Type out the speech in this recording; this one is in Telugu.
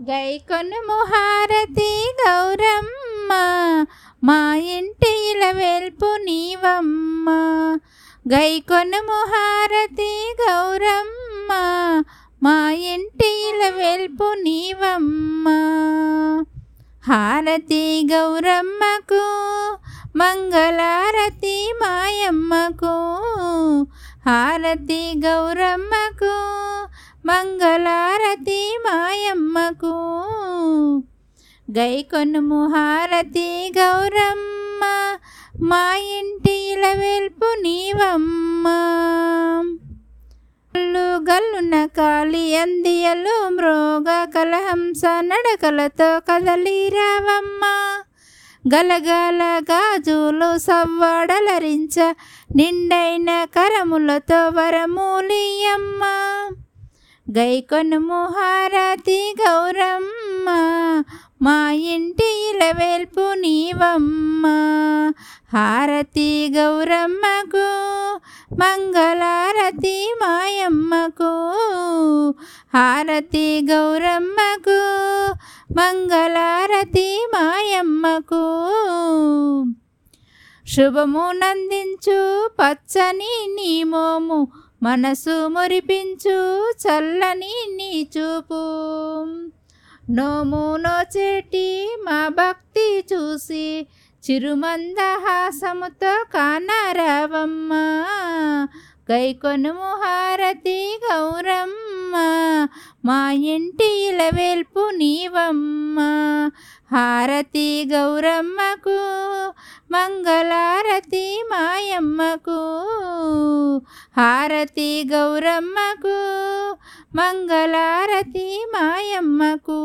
గైకొను హారతి గౌరమ్మ మా ఇంటి వెల్పు నీవమ్మ. గైకొనుము హారతి గౌరమ్మ మా ఇంటి వెల్పు నీవమ్మ. హారతి గౌరమ్మకు మంగళారతి మాయమ్మకు. హారతి గౌరమ్మకు మంగళారతి మాయమ్మకు. గైకొనుము హారతి గౌరమ్మ మా ఇంటి వెల్పు నీవమ్మ. గల్లున కాలి అందియలు మృగ కలహంస నడకలతో కదలి రావమ్మ గలగల గాజులు సవ్వడలరించ నిండైన కరములతో వరమూలియమ్మ. గైకొనుము హారతి గౌరమ్మ మా ఇంటి ఇలవేల్పు నీవమ్మ. హారతి గౌరమ్మకు మంగళారతి మాయమ్మకు. హారతి గౌరమ్మకు మంగళారతి మాయమ్మకు. శుభము నందించు పచ్చని నీ మోము మనసు మురిపించు చల్లని నీ చూపు. నోము నోచేటి మా భక్తి చూసి చిరుమందహాసముతో కానరావమ్మ. గైకొనుము హారతి గౌరమ్మ. మా ఇంటి ఇలవేల్పు నీవమ్మ. హారతి గౌరమ్మకు మంగళారతి మాయమ్మకు. హారతి గౌరమ్మకు మంగళారతి మాయమ్మకు.